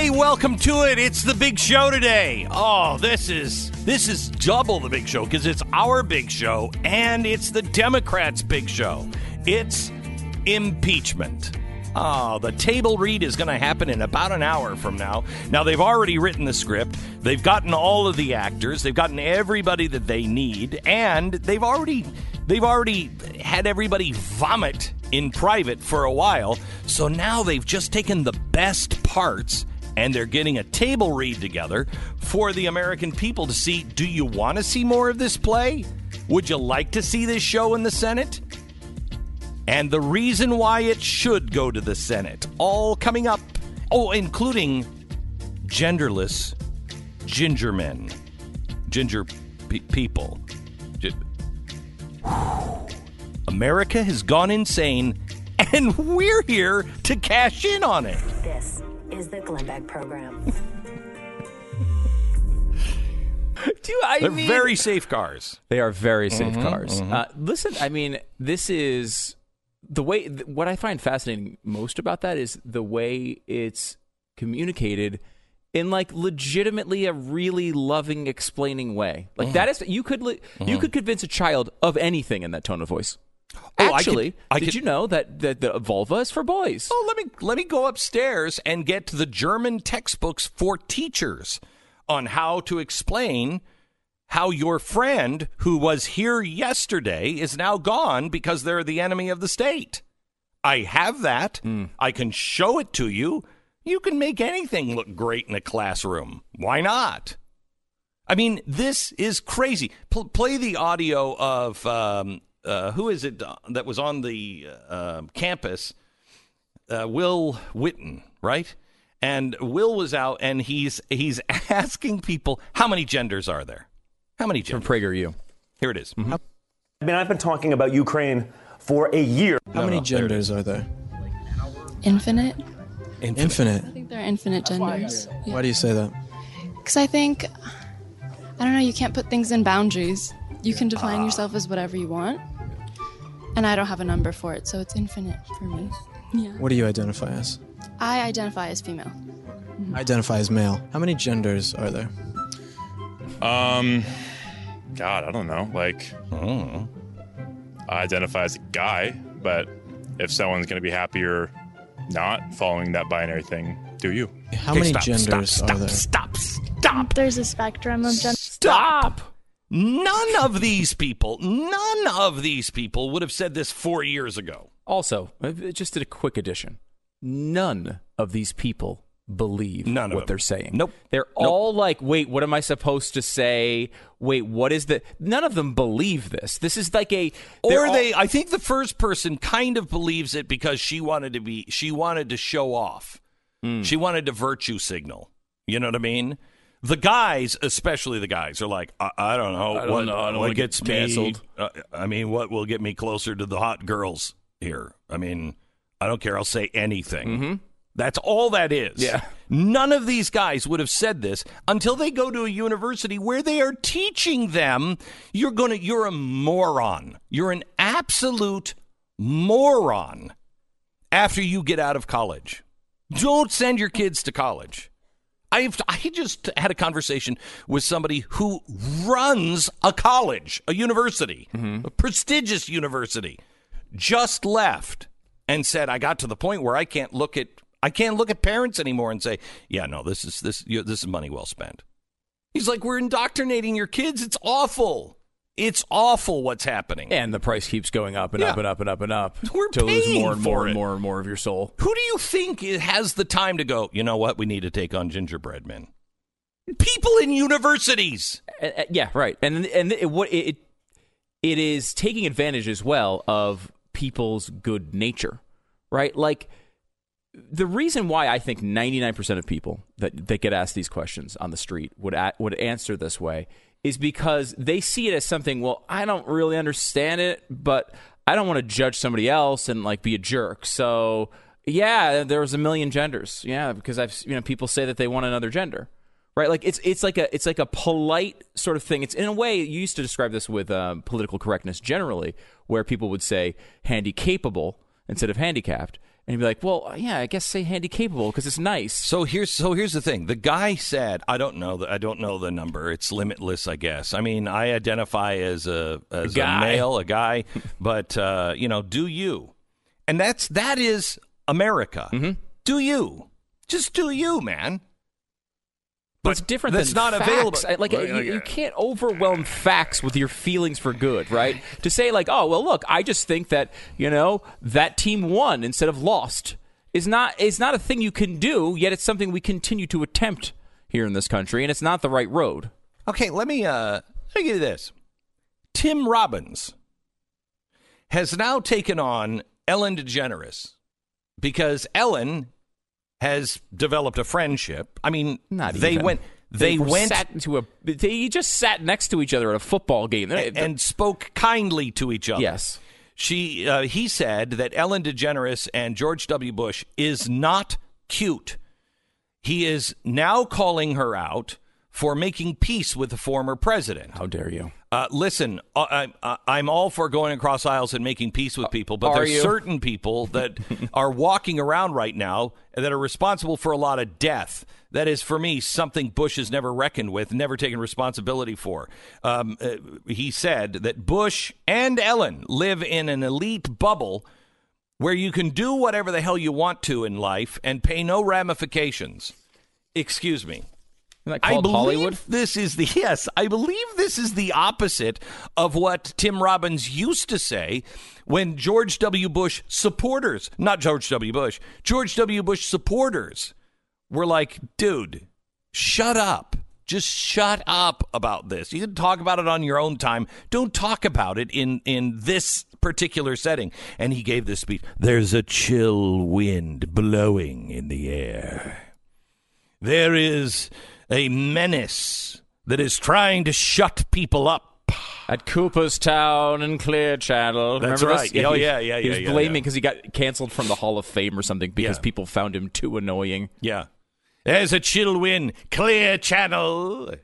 Hey, welcome to it. It's the big show today. Oh, this is this is double the big show because it's our big show and it's the Democrats' big show. It's impeachment. Oh, the table read is going to happen in about an hour from now. Now, they've already written the script. They've gotten all of the actors. They've gotten everybody that they need, and they've already they've already had everybody vomit in private for a while. So now they've just taken the best parts and they're getting a table read together for the American people to see do you want to see more of this play? Would you like to see this show in the Senate? And the reason why it should go to the Senate. All coming up. Oh, including genderless ginger men, ginger pe- people. Gi- America has gone insane, and we're here to cash in on it. This is the Glenn Beck Program. Do I They're mean very safe cars. They are very safe Mm-hmm, cars. Uh, listen, I mean, this is the way. th- What I find fascinating most about that is the way it's communicated in like legitimately a really loving, explaining way. Like Mm-hmm. that is you could li- you could convince a child of anything in that tone of voice. Oh, I could- Actually, I did could- you know that, that the vulva is for boys? Oh, let me let me go upstairs and get the German textbooks for teachers on how to explain how your friend who was here yesterday is now gone because they're the enemy of the state. I have that. I can show it to you. You can make anything look great in a classroom. Why not? I mean, this is crazy. Pl- play the audio of um, uh, who is it that was on the uh, campus? Uh, Will Witten, right? And Will was out, and he's he's asking people how many genders are there? How many genders? From genders? PragerU. Here it is. I mean, I've been talking about Ukraine for a year. How No, many no, there genders are there? Infinite? Infinite. I think there are infinite genders. Why do you say that? Because I think, I don't know, you can't put things in boundaries. You can define yourself as whatever you want. And I don't have a number for it, so it's infinite for me. Yeah. What do you identify as? I identify as female. I identify as male. How many genders are there? Um, God, I don't know. Like, Oh. I identify as a guy, but if someone's going to be happy or not following that binary thing, do you? How Okay, many stop, genders stop, are there? Stop, stop, There's a spectrum of gender. stop. None of these people, none of these people would have said this four years ago. Also, uh, just did a quick addition. None of these people believe None what them. they're saying. Nope. They're all like, "Wait, what am I supposed to say? Wait, what is the?" None of them believe this. This is like a Or all- they, I think the first person kind of believes it because she wanted to be, she wanted to show off. Hmm. She wanted to virtue signal. You know what I mean? The guys, especially the guys, are like, I, I don't know, I don't what, know. I don't what wanna get gets canceled." me. Uh, I mean, what will get me closer to the hot girls here? I mean, I don't care. I'll say anything. That's all that is. Mm-hmm. Yeah. None of these guys would have said this until they go to a university where they are teaching them you're going to you're a moron. You're an absolute moron after you get out of college. Don't send your kids to college. I've I just had a conversation with somebody who runs a college, a university, mm-hmm. a prestigious university, just left and said I got to the point where I can't look at I can't look at parents anymore and say, "Yeah, no, this is this you this is money well spent." He's like, "We're indoctrinating your kids. It's awful. It's awful what's happening." and the price keeps going up and Yeah. up and up and up and up We're to lose more and more and more and more of your soul. Who do you think has the time to go, you know what, we need to take on gingerbread men? People in universities. Uh, yeah, right. And and it, what it it is taking advantage as well of people's good nature, right? Like the reason why I think 99% of people that that get asked these questions on the street would a, would answer this way is because they see it as something, well, I don't really understand it, but I don't want to judge somebody else and like be a jerk. So, yeah, there's a million genders. Yeah, because I've you know people say that they want another gender right like it's it's like a it's like a polite sort of thing it's in a way you used to describe this with um, political correctness generally where people would say handy capable instead of handicapped And you'd be like, well, yeah, I guess say handy capable because it's nice. So here's so here's the thing. The guy said, "I don't know. The, I don't know the number. It's limitless, I guess. I mean, I identify as a as a, guy. male, a guy, but uh, you know, do you? And that's that is America. Mm-hmm. Do you? Just do you, man. But it's different that's than not facts. available. Like Well, you, yeah, you can't overwhelm facts with your feelings for good, right? to say like, oh well, look, I just think that you know that team won instead of lost is not is not a thing you can do. Yet it's something we continue to attempt here in this country, and it's not the right road. Okay, let me uh let me give you this. Tim Robbins has now taken on Ellen DeGeneres because Ellen has developed a friendship. I mean, Not they even. went they, were went sat into a. They just sat next to each other at a football game. They- and spoke kindly to each other. yes, She uh, he said that Ellen DeGeneres and George W. Bush is not cute. He is now calling her out for making peace with the former president. how dare you? Uh, listen, uh, I, I, I'm all for going across aisles and making peace with people, but Are there's you? certain people that are walking around right now that are responsible for a lot of death. That is, for me, something Bush has never reckoned with, never taken responsibility for. Um, uh, he said that Bush and Ellen live in an elite bubble where you can do whatever the hell you want to in life and pay no ramifications. Excuse me. I believe Hollywood? this is the yes. I believe this is the opposite of what Tim Robbins used to say when George W. Bush supporters, not George W. Bush, George W. Bush supporters were like, "Dude, shut up." Just shut up about this. You can talk about it on your own time. Don't talk about it in in this particular setting. And he gave this speech. There's a chill wind blowing in the air. There is a menace that is trying to shut people up. At Cooperstown and Clear Channel. That's Remember right. This? Oh, he- yeah, yeah, He was yeah, yeah, blaming yeah. because he got canceled from the Hall of Fame or something because Yeah. people found him too annoying. Yeah. There's a chill wind, clear channel,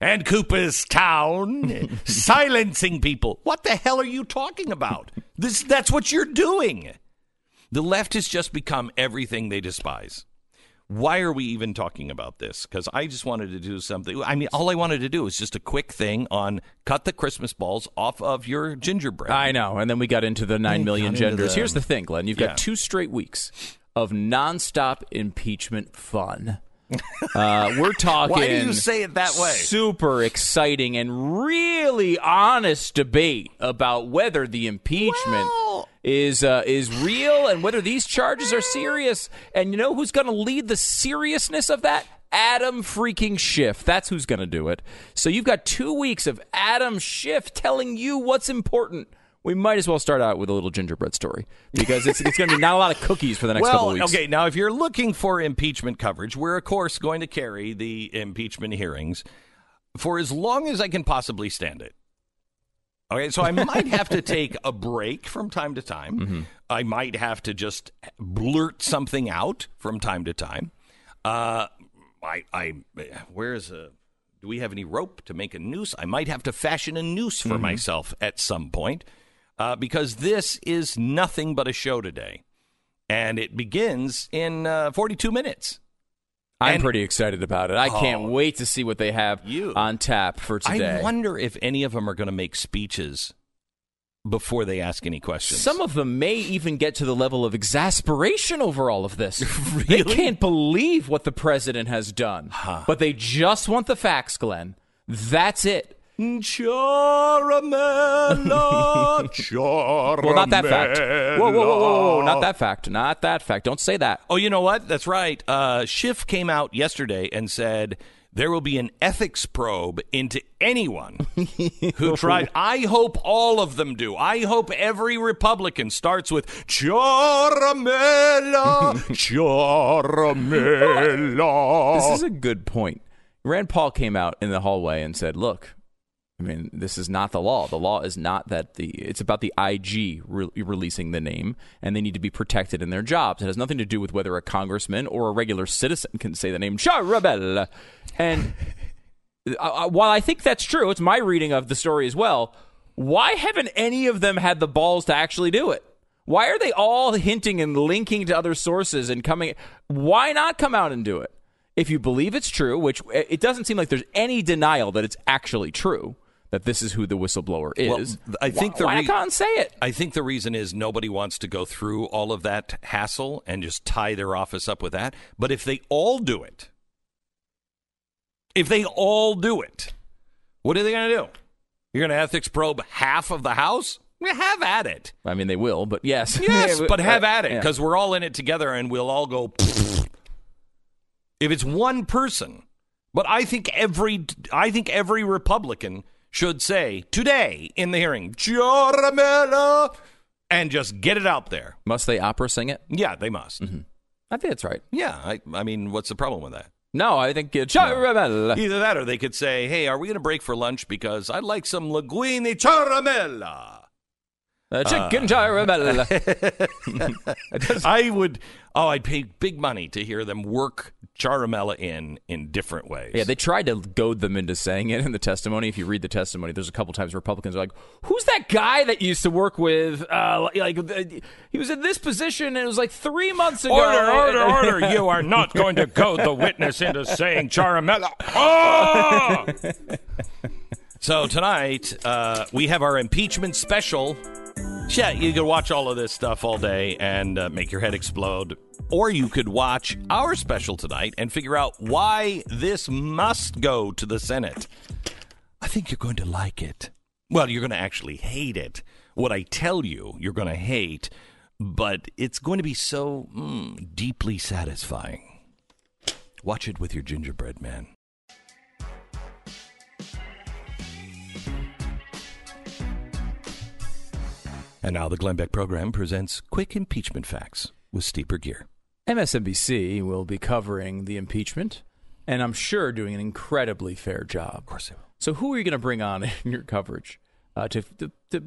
and Cooperstown, silencing people. What the hell are you talking about? This that's what you're doing. The left has just become everything they despise. Why are we even talking about this? Because I just wanted to do something. I mean, all I wanted to do was just a quick thing on cut the Christmas balls off of your gingerbread. I know. And then we got into the nine We million got into genders. the- Here's the thing, Glenn. You've got two straight weeks of nonstop impeachment fun. Uh, we're talking. Why do you say it that way? Super exciting and really honest debate about whether the impeachment Well- is uh, is real and whether these charges are serious. And you know who's going to lead the seriousness of that? Adam freaking Schiff. That's who's going to do it. So you've got two weeks of Adam Schiff telling you what's important. We might as well start out with a little gingerbread story because it's, it's going to be not a lot of cookies for the next couple of weeks. okay. Now, if you're looking for impeachment coverage, we're of course going to carry the impeachment hearings for as long as I can possibly stand it. Okay, so I might have to take a break from time to time. Mm-hmm. I might have to just blurt something out from time to time. Uh, I, I, where's a? Do we have any rope to make a noose? I might have to fashion a noose Mm-hmm. for myself at some point, uh, because this is nothing but a show today, and it begins in uh, 42 minutes. I'm and- pretty excited about it. I can't Oh. wait to see what they have You. on tap for today. I wonder if any of them are going to make speeches before they ask any questions. Some of them may even get to the level of exasperation over all of this. They can't believe what the president has done, but they just want the facts, Glenn. That's it. Ciaramella, Ciaramella. Well, not that fact. Whoa, whoa, whoa, whoa, whoa! Not that fact. Not that fact. Don't say that. Oh, you know what? That's right. Uh, Schiff came out yesterday and said there will be an ethics probe into anyone who tried. I hope all of them do. I hope every Republican starts with Ciaramella, Ciaramella. This is a good point. Rand Paul came out in the hallway and said, "Look, I mean, this is not the law. The law is not that the. It's about the IG re- releasing the name, and they need to be protected in their jobs. It has nothing to do with whether a congressman or a regular citizen can say the name Charabella. And while I think that's true, it's my reading of the story as well. Why haven't any of them had the balls to actually do it? Why are they all hinting and linking to other sources and coming? Why not come out and do it? If you believe it's true, which it doesn't seem like there's any denial that it's actually true, that this is who the whistleblower is. Well, I think why, the why re- out and say it? I think the reason is nobody wants to go through all of that hassle and just tie their office up with that. But if they all do it, if they all do it, what are they going to do? You're going to ethics probe half of the House? Yeah, have at it. I mean, they will, but yes, Yes, but have uh, at it Yeah. because we're all in it together and we'll all go. if it's one person, but I think every I think every Republican should say today in the hearing, Jaramella, and just get it out there. must they opera sing it? Yeah, they must. Mm-hmm. I think that's right. Yeah, I, I mean, what's the problem with that? No, I think it's Ciaramella. Either that, or they could say, "Hey, are we going to break for lunch because I'd like some linguine caramella." Uh, chicken Ciaramella. I would. Oh, I'd pay big money to hear them work Ciaramella in in different ways. Yeah, they tried to goad them into saying it in the testimony. If you read the testimony, there's a couple times Republicans are like, "Who's that guy that you used to work with? Uh, like, uh, he was in this position, and it was like three months ago." Order, order, order! You are not going to goad the witness into saying Ciaramella. Oh! so tonight uh, we have our impeachment special. Yeah, you could watch all of this stuff all day and uh, make your head explode. Or you could watch our special tonight and figure out why this must go to the Senate. I think you're going to like it. Well, you're going to actually hate it. What I tell you, you're going to hate, but it's going to be so mm, deeply satisfying. Watch it with your gingerbread man. And now the Glenn Beck program presents Quick Impeachment Facts with Stu Burguiere. MSNBC will be covering the impeachment, and I'm sure doing an incredibly fair job. Of course they will. So, who are you going to bring on in your coverage uh, to, to, to?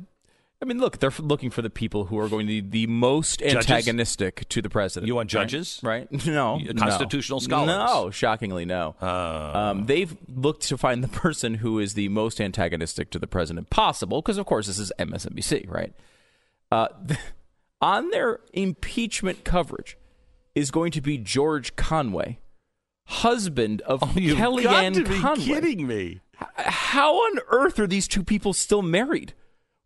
I mean, look, they're looking for the people who are going to be the most Judges? antagonistic to the president. You want judges? right? No, You- no. constitutional scholars? No, shockingly, no. um, they've looked to find the person who is the most antagonistic to the president possible, because of course this is MSNBC, right? Uh, on their impeachment coverage is going to be George Conway, husband of Oh, Kellyanne got to be Conway. kidding me. How on earth are these two people still married?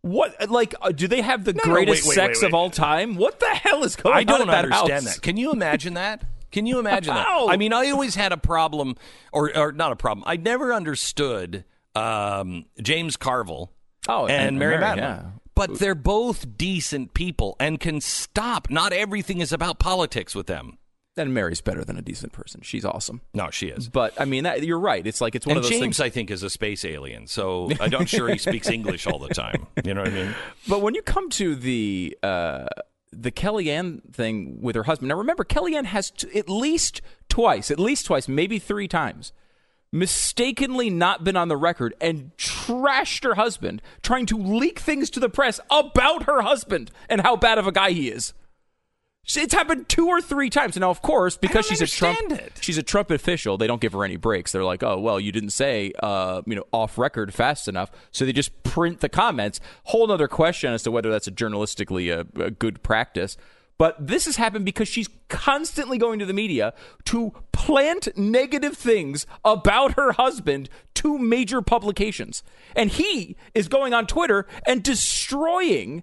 What like uh, do they have the no, greatest wait, wait, sex wait, of all time? What the hell is going on? I don't that understand house? that. Can you imagine that? Can you imagine that? I mean, I always had a problem, or, or not a problem. I never understood um, James Carville Oh, and, and Mary Mary, Matalin. yeah. But they're both decent people and can stop. Not everything is about politics with them. Then Mary's better than a decent person. She's awesome. No, she is. But I mean, that, you're right. It's like it's one and of those James, things. I think, is a space alien. So I'm sure he speaks English all the time. You know what I mean? But when you come to the uh, the Kellyanne thing with her husband, now remember Kellyanne has t- at least twice, at least twice, maybe three times, mistakenly not been on the record and trashed her husband, trying to leak things to the press about her husband and how bad of a guy he is. It's happened two or three times. And now, of course, because she's a Trump, it. she's a Trump official, they don't give her any breaks. They're like, "Oh, well, you didn't say, uh, you know, off record fast enough," so they just print the comments. Whole other question as to whether that's a journalistically a, a good practice. But this has happened because she's constantly going to the media to plant negative things about her husband to major publications, and he is going on Twitter and destroying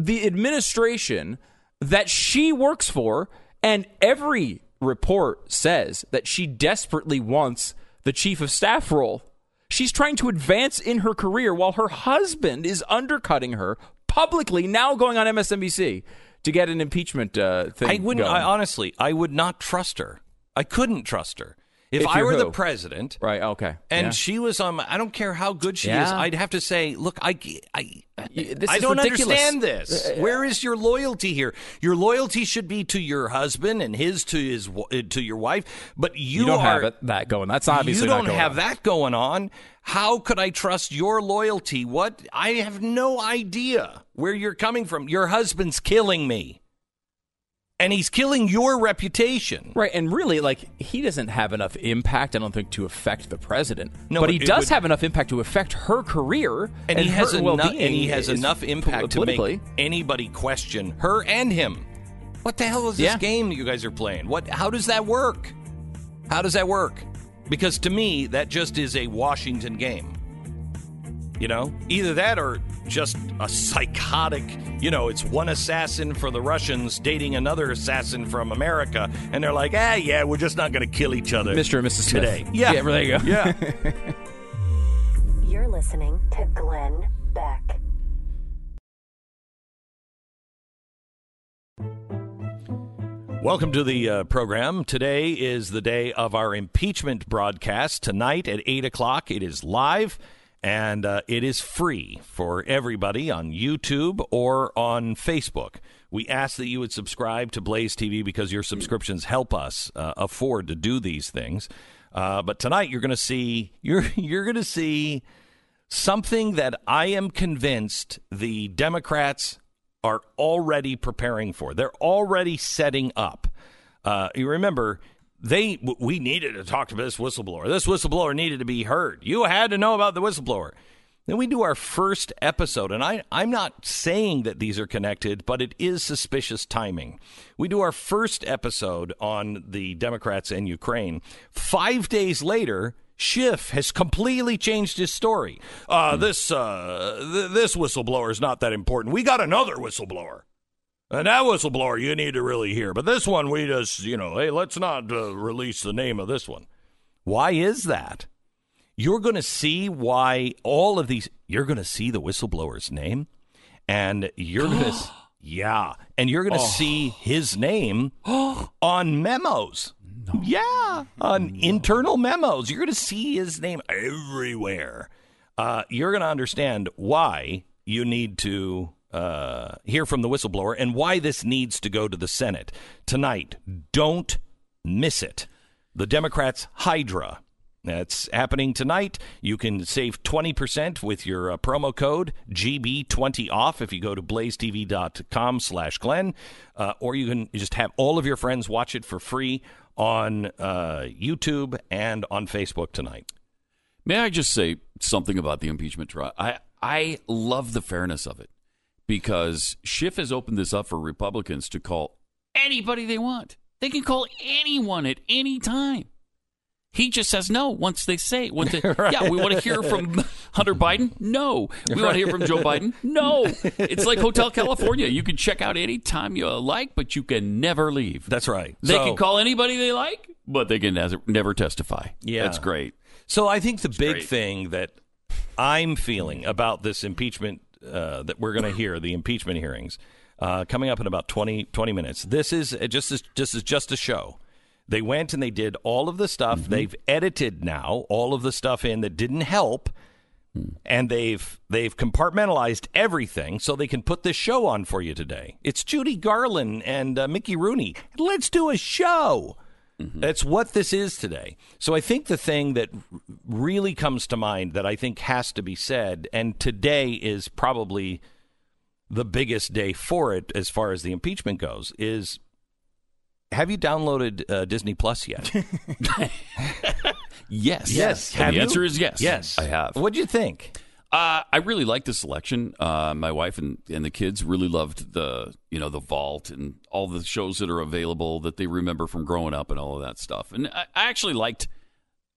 the administration that she works for, and every report says that she desperately wants the chief of staff role. She's trying to advance in her career while her husband is undercutting her publicly, now going on MSNBC to get an impeachment uh, thing. I wouldn't. going. I, honestly, I would not trust her. I couldn't trust her. If, If I were the president, right, okay. and Yeah. she was on, my, I don't care how good she is. I'd have to say, look, I, this I is don't ridiculous. understand this. Where is your loyalty here? Your loyalty should be to your husband and his to his uh, to your wife, but you, you don't are, have it, that going. That's obviously you don't have on. that going on. How could I trust your loyalty? What? I have no idea where you're coming from. Your husband's killing me. And he's killing your reputation. Right, and really, like he doesn't have enough impact, I don't think, to affect the president. No, but he does would- have enough impact to affect her career, And, he has enough. And he has enough impact to make anybody question her and him. What the hell is this Yeah. game that you guys are playing? What? How does that work? How does that work? Because to me, that just is a Washington game. You know, either that or just a psychotic. You know, it's one assassin for the Russians dating another assassin from America, and they're like, ah, yeah, we're just not going to kill each other, Mr. and Mrs. Smith. today. Yeah, Yeah, there you go. Yeah. You're listening to Glenn Beck. Welcome to the uh, program. Today is the day of our impeachment broadcast. Tonight at 8 o'clock, it is live and uh, it is free for everybody on YouTube or on Facebook. We ask that you would subscribe to Blaze TV because your subscriptions help us uh, afford to do these things. Uh, but tonight you're going to see you're you're going to see something that I am convinced the Democrats are already preparing for. They're already setting up. Uh, you remember they we needed to talk to this whistleblower. This whistleblower needed to be heard. You had to know about the whistleblower. Then we do our first episode, and I, I'm not saying that these are connected, but it is suspicious timing. We do our first episode on the Democrats and Ukraine. Five days later, Schiff has completely changed his story. Uh, This uh, th- this whistleblower is not that important. We got another whistleblower. And that whistleblower you need to really hear. But this one, we just, you know, hey, let's not uh, release the name of this one. Why is that? You're going to see why all of these, you're going to see the whistleblower's name, and you're going to, yeah, and you're going to see his name on memos. Yeah, on internal memos. You're going to see his name everywhere. Uh, you're going to understand why you need to uh, hear from the whistleblower and why this needs to go to the Senate tonight. Don't miss it. The Democrats' Hydra. That's happening tonight. You can save 20% with your uh, promo code GB20OFF if you go to blazetv.com slash Glenn. Uh, or you can just have all of your friends watch it for free on uh, YouTube and on Facebook tonight. May I just say something about the impeachment trial? I, I love the fairness of it because Schiff has opened this up for Republicans to call anybody they want. They can call anyone at any time. He just says no once they say, once they, yeah, we want to hear from Hunter Biden. No, we want to hear from Joe Biden. No, it's like Hotel California. You can check out any time you uh, like, but you can never leave. That's right. They So- can call anybody they like, but they can never- never testify. Yeah. that's great. So I think the big great. thing that I'm feeling about this impeachment uh, that we're going to hear, the impeachment hearings, uh, coming up in about 20, 20 minutes. This is uh, just just as just a show. They went and they did all of the stuff. Mm-hmm. They've edited now all of the stuff in that didn't help, Hmm. and they've they've compartmentalized everything so they can put this show on for you today. It's Judy Garland and uh, Mickey Rooney. Let's do a show. That's what this is today. So I think the thing that really comes to mind that I think has to be said, and today is probably the biggest day for it as far as the impeachment goes, is have you downloaded uh, Disney Plus yet? Yes, Yes. Have the you? answer is yes. Yes. I have. What'd you think? Uh, I really liked the selection. Uh, my wife and, and the kids really loved the you know the vault and all the shows that are available that they remember from growing up and all of that stuff. And I, I actually liked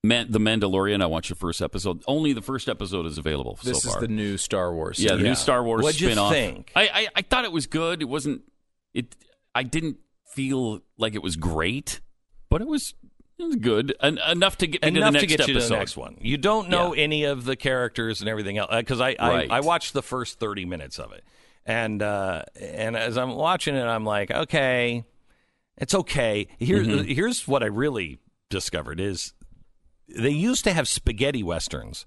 Man- the Mandalorian. I watched the first episode. Only the first episode is available This so is far. the new Star Wars. yeah, the Yeah. new Star Wars What'd you spin-off. think? I, I I thought it was good. It wasn't. It. I didn't feel like it was great, but it was good En- enough to get Enough to the to next get you to the next one. You don't know Yeah. any of the characters and everything else because I, I Right. I watched the first thirty minutes of it, and uh, and as I'm watching it, I'm like, okay, it's okay. Here, Mm-hmm. here's what I really discovered is they used to have spaghetti westerns.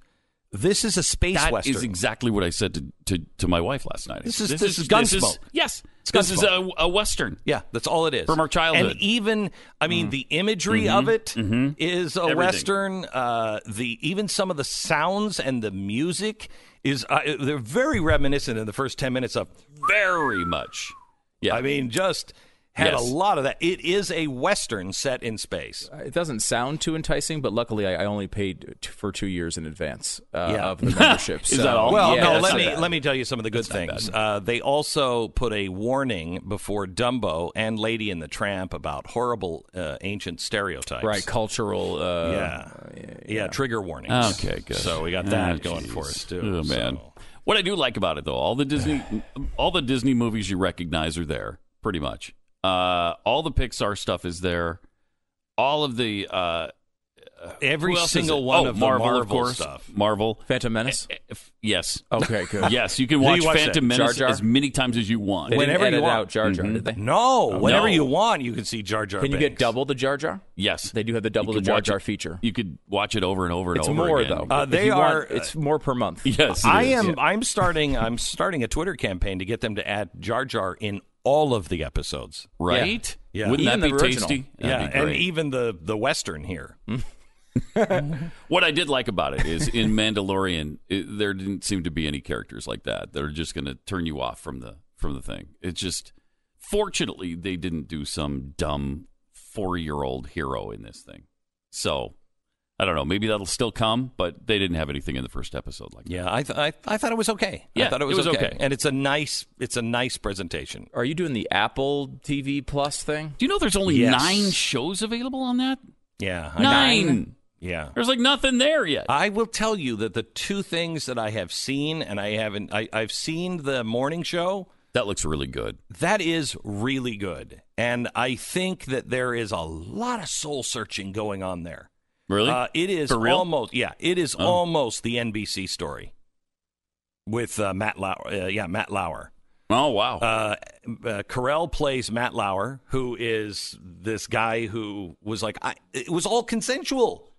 This is a space western. That is exactly what I said to, to, to my wife last night. This is- this is Gunsmoke. yes, this is a, a western. Yeah, that's all it is From our childhood. And even, I mean, the imagery of it is a Everything. western. Uh, the even some of the sounds and the music is uh, they're very reminiscent in the first ten minutes of. Very much. Yeah, I mean, just had Yes. a lot of that. It is a western set in space. It doesn't sound too enticing, but luckily I, I only paid t- for two years in advance uh, Yeah. of the membership. Is so, that all? Well, yeah, no. Let me bad. let me tell you some of the good things. Uh, they also put a warning before Dumbo and Lady and the Tramp about horrible uh, ancient stereotypes. right cultural. Uh, Yeah. yeah. Trigger warnings. Okay, good. So we got that Ah, going for us too. Oh man. so. What I do like about it though, all the Disney all the Disney movies you recognize are there, pretty much. Uh, all the Pixar stuff is there. All of the uh, Every who else is single it? one Oh, of Marvel, the Marvel of course. stuff. Marvel. Phantom Menace. If- yes. Okay, good. Yes, you can watch you watch Phantom that? Menace Jar Jar? as many times as you want. They Whenever didn't you want. out Jar Jar, did they? No, whenever No. you want, you can see Jar Jar. Can you get double the Jar Jar? Yes, They do have the double the Jar Jar it- feature. You could watch it over and over and It's over more again. though. Uh, If they you want- are- it's more per month. Yes, it I is. am. I'm starting. I'm starting a Twitter campaign to get them to add Jar Jar in all of the episodes. right. Yeah. Wouldn't Even that be tasty? That'd yeah, be and even the the western here. What I did like about it is in Mandalorian, it, there didn't seem to be any characters like that that are just going to turn you off from the from the thing. It's just, fortunately, they didn't do some dumb four year old hero in this thing. So I don't know. Maybe that'll still come, but they didn't have anything in the first episode like that. Yeah, I th- I, I thought it was okay. Yeah, I thought it it was, was okay. okay. and it's a nice it's a nice presentation. Are you doing the Apple TV Plus thing? Do you know there's only Yes. nine shows available on that? Yeah, I- Nine. Yeah, There's like nothing there yet. I will tell you that the two things that I have seen, and I haven't, I, I've seen the morning show. that looks really good. That is really good, and I think that there is a lot of soul searching going on there. Really? Uh, it is almost yeah, it is Oh. almost the NBC story with uh, Matt Lauer. Uh, yeah, Matt Lauer. oh wow. Uh, uh, Carell plays Matt Lauer, who is this guy who was like, I, it was all consensual.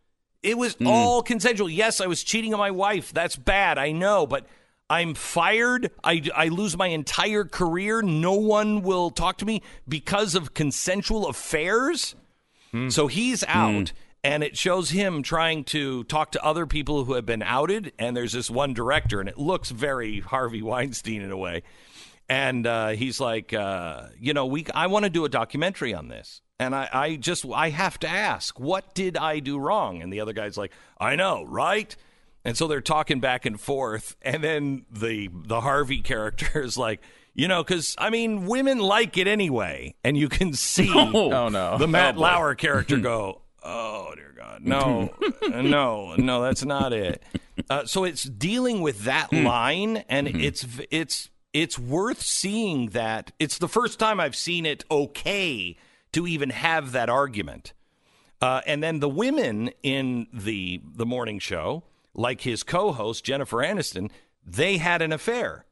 It was Hmm. all consensual. Yes, I was cheating on my wife. That's bad. I know, but I'm fired. I, I lose my entire career. No one will talk to me because of consensual affairs. So he's out, and it shows him trying to talk to other people who have been outed. And there's this one director, and it looks very Harvey Weinstein in a way. And uh, he's like, uh, you know, we I want to do a documentary on this. And I, I just I have to ask, what did I do wrong? And the other guy's like, I know, right? And so they're talking back and forth, and then the the Harvey character is like, you know, because I mean, women like it anyway, and you can see Oh, no. the Matt Oh. Lauer character go, oh dear God, no, no, no, that's not it. Uh, so it's dealing with that line, and it's it's it's worth seeing that. It's the first time I've seen it okay to even have that argument. Uh, and then the women in the the morning show, like his co-host Jennifer Aniston, they had an affair.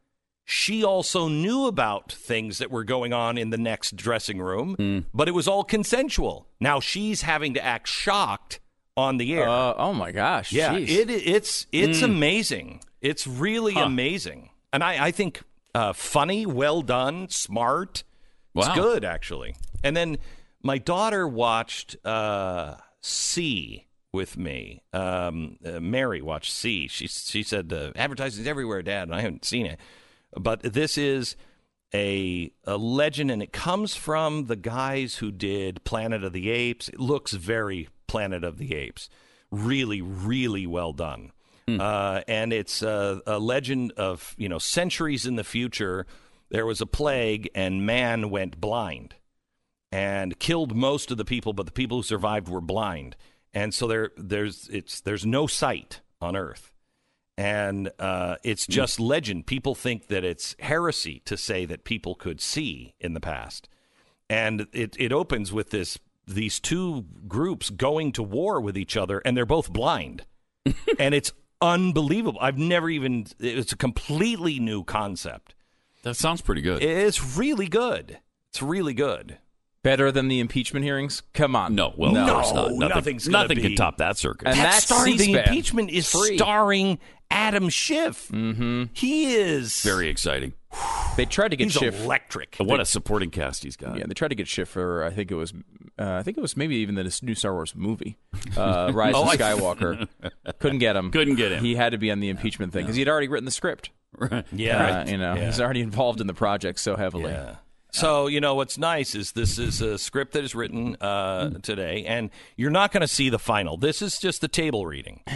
She also knew about things that were going on in the next dressing room, but it was all consensual. Now she's having to act shocked on the air. Uh, oh my gosh! yeah, it, it's it's amazing. It's really amazing, and I, I think uh, funny, well done, smart. It's Wow. good actually. And then my daughter watched uh, See with me. Um, uh, Mary watched See. She she said uh, advertising's everywhere, Dad, and I haven't seen it. But this is a a legend, and it comes from the guys who did Planet of the Apes. It looks very Planet of the Apes. Really, really well done. Uh, and it's uh, a legend of you know centuries in the future. There was a plague, and man went blind and killed most of the people, but the people who survived were blind. And so there, there's it's there's no sight on Earth, and uh, it's just legend. People think that it's heresy to say that people could see in the past, and it it opens with this these two groups going to war with each other, and they're both blind, and it's unbelievable. I've never even it's a completely new concept. that sounds pretty good. It's really good. It's really good. Better than the impeachment hearings. Come on, no, well, No, of course not. Nothing, nothing's gonna nothing be- can top that circus. And That that's starring the impeachment is Free. starring Adam Schiff. Mm-hmm. He is Very exciting. They tried to get he's Schiff. electric. What a supporting cast he's got. Yeah, they tried to get Schiff for I think it was uh, I think it was maybe even the new Star Wars movie, uh, Rise Oh, of I- Skywalker. Couldn't get him. Couldn't get him. He had to be on the impeachment thing because he had already written the script. yeah, Uh, you know, Yeah. he's already involved in the project so heavily. Yeah. So you know what's nice is this is a script that is written uh, today, and you're not going to see the final. This is just the table reading.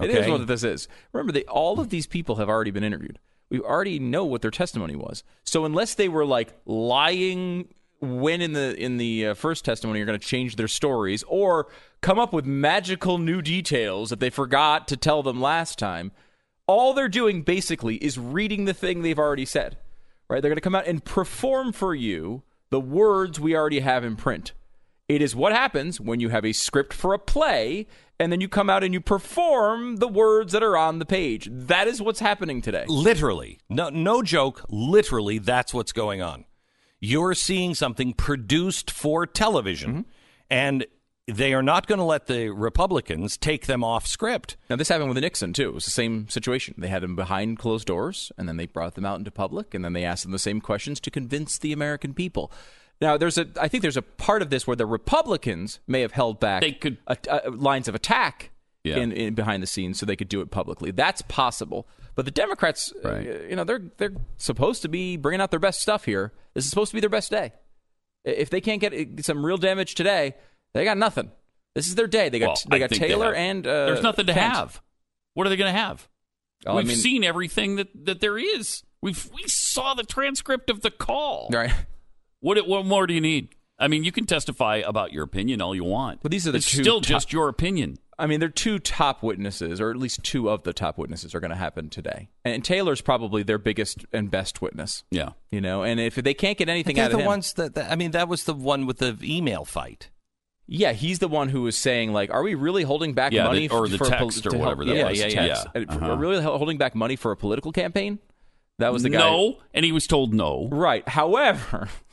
It is what this is. Remember, they, all of these people have already been interviewed. We already know what their testimony was. So unless they were like lying when in the in the uh, first testimony, you're going to change their stories or come up with magical new details that they forgot to tell them last time. All they're doing basically is reading the thing they've already said. Right? They're going to come out and perform for you the words we already have in print. It is what happens when you have a script for a play and then you come out and you perform the words that are on the page. That is what's happening today. Literally, no, no joke. Literally, that's what's going on. You're seeing something produced for television, mm-hmm. and they are not going to let the Republicans take them off script. Now, this happened with Nixon, too. It was the same situation. They had them behind closed doors, and then they brought them out into public, and then they asked them the same questions to convince the American people. Now, there's a, I think there's a part of this where the Republicans may have held back They could- a, a- lines of attack Yeah. in, in behind the scenes so they could do it publicly. That's possible. But the Democrats, uh, Right. you know, they're they're supposed to be bringing out their best stuff here. This is supposed to be their best day. If they can't get uh, some real damage today, they got nothing. This is their day. They got Well, they got think they Taylor and uh, There's nothing to Pence. have. What are they going to have? Well, We've mean- seen everything that, that there is. We've we saw the transcript of the call. Right. What what more do you need? I mean, you can testify about your opinion all you want, But these are the it's two still top- just your opinion. I mean, they're two top witnesses, or at least two of the top witnesses are going to happen today. And Taylor's probably their biggest and best witness. Yeah. You know, and if they can't get anything out of the him, ones that, that- I mean, that was the one with the email fight. Yeah, he's the one who was saying like, "Are we really holding back Yeah, money the- or the for a text or to help- whatever that yeah, was. Yeah, yeah, Yeah. yeah. Uh-huh. Are we really holding back money for a political campaign? That was the guy. No, and he was told no. Right. However,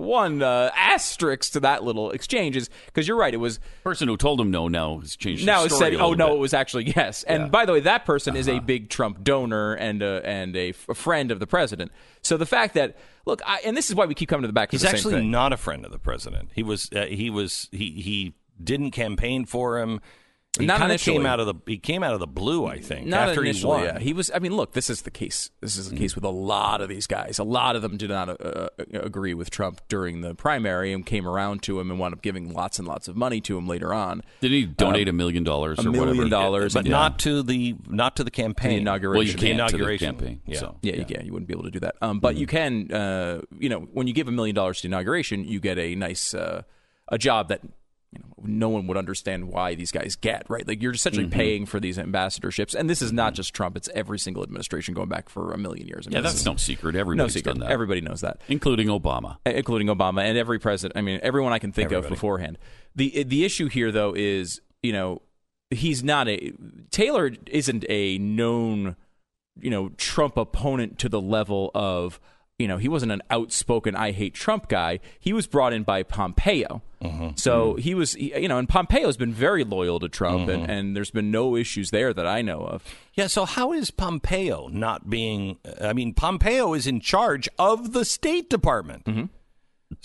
one uh, asterisk to that little exchange is because you're right. It was person who told him no now has changed. now his it story said, "Oh no, bit. it was actually yes." And Yeah. by the way, that person is Uh-huh. a big Trump donor and a, and a, f- a friend of the president. So the fact that look, I, and this is why we keep coming to the back. to He's the same actually thing. not a friend of the president. He was. Uh, he was. He he didn't campaign for him. He Not kind of initially. came out of the. He came out of the blue. I think Not after initially, he won. yeah. He was. I mean, look, this is the case. This is the case with a lot of these guys. A lot of them did not uh, uh, agree with Trump during the primary and came around to him and wound up giving lots and lots of money to him later on. Did he donate a million dollars a million whatever? dollars, but Yeah. not to the not to the campaign The inauguration. Well, you can't to the campaign. Yeah. So Yeah, You, yeah, you wouldn't be able to do that. Um, but you can, uh, you know, when you give a million dollars to inauguration, you get a nice uh, a job that you know no one would understand why these guys get. Right, like you're essentially mm-hmm. paying for these ambassadorships, and this is not just Trump; it's every single administration going back for a million years. I mean, yeah, that's no secret. no Everybody's secret. done that, Everybody knows that, including Obama. Uh, including Obama and every president. I mean, everyone I can think Everybody. of beforehand. the The issue here, though, is you know he's not a Taylor isn't a known you know Trump opponent to the level of you know he wasn't an outspoken I hate Trump guy. He was brought in by Pompeo, mm-hmm. so mm-hmm. he was you know and Pompeo has been very loyal to Trump, and, mm-hmm. and there's been no issues there that I know of. Yeah, so how is Pompeo not being? I mean, Pompeo is in charge of the State Department. Mm-hmm.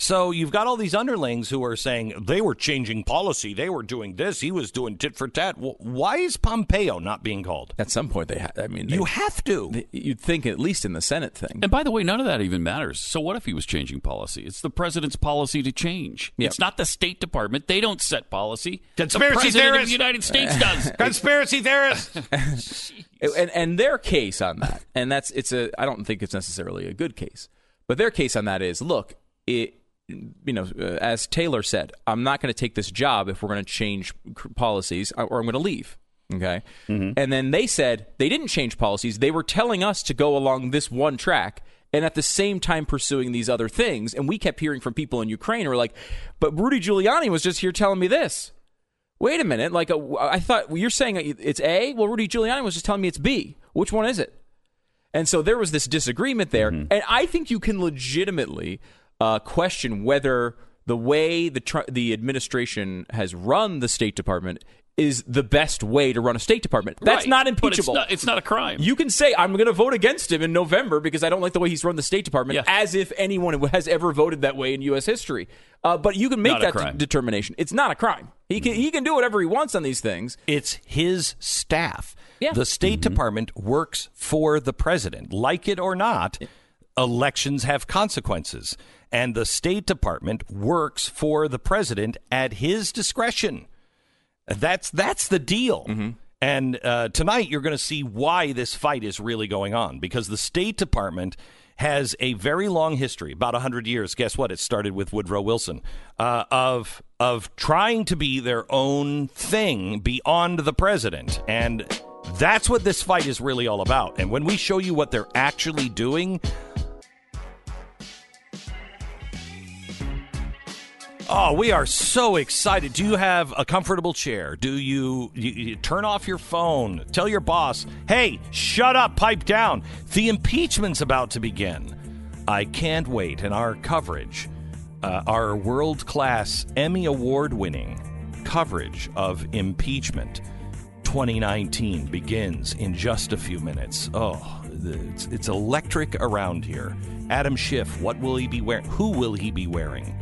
So you've got all these underlings who are saying they were changing policy, they were doing this, he was doing tit for tat. Well, why is Pompeo not being called? At some point, they ha- I mean they, You have to. they- you'd think at least in the Senate thing. And by the way, none of that even matters. So what if he was changing policy? It's the president's policy to change. Yeah. It's not the State Department. They don't set policy. Conspiracy the president of the United States does. Conspiracy theorist. and and their case on that, and that's it's a I don't think it's necessarily a good case, but their case on that is look, it you know uh, as Taylor said, I'm not going to take this job if we're going to change policies uh, or I'm going to leave. Okay, and then they said they didn't change policies; they were telling us to go along this one track. And at the same time pursuing these other things, and we kept hearing from people in Ukraine who were like, "But Rudy Giuliani was just here telling me this." wait a minute, like uh, I thought well, you're saying it's A. Well, Rudy Giuliani was just telling me it's B. Which one is it? And so there was this disagreement there, and I think you can legitimately uh, question whether the way the tr- the administration has run the State Department is the best way to run a State Department. That's Right. not But it's impeachable. not- it's not a crime. You can say I'm going to vote against him in November because I don't like the way he's run the State Department, Yeah. as if anyone has ever voted that way in U.S. history. Uh, but you can make Not that crime. de- determination. It's not a crime. He can he can do whatever he wants on these things. It's his staff. Yeah. The State Department works for the president, like it or not. Elections have consequences, and the State Department works for the president at his discretion. That's that's the deal. And uh, tonight you're going to see why this fight is really going on because the State Department has a very long history, about 100 years. Guess what? It started with Woodrow Wilson uh, of of trying to be their own thing beyond the president, and that's what this fight is really all about. And when we show you what they're actually doing, Oh, we are so excited. Do you have a comfortable chair? Do you, you, you turn off your phone? Tell your boss, hey, shut up, pipe down. The impeachment's about to begin. I can't wait. And our coverage, uh, our world class Emmy Award winning coverage of impeachment 2019 begins in just a few minutes. Oh, it's, it's electric around here. Adam Schiff, what will he be wearing? Who will he be wearing?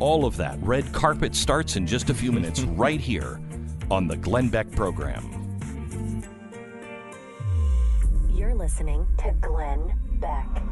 All of that. Red carpet starts in just a few minutes right here on the Glenn Beck program. You're listening to Glenn Beck.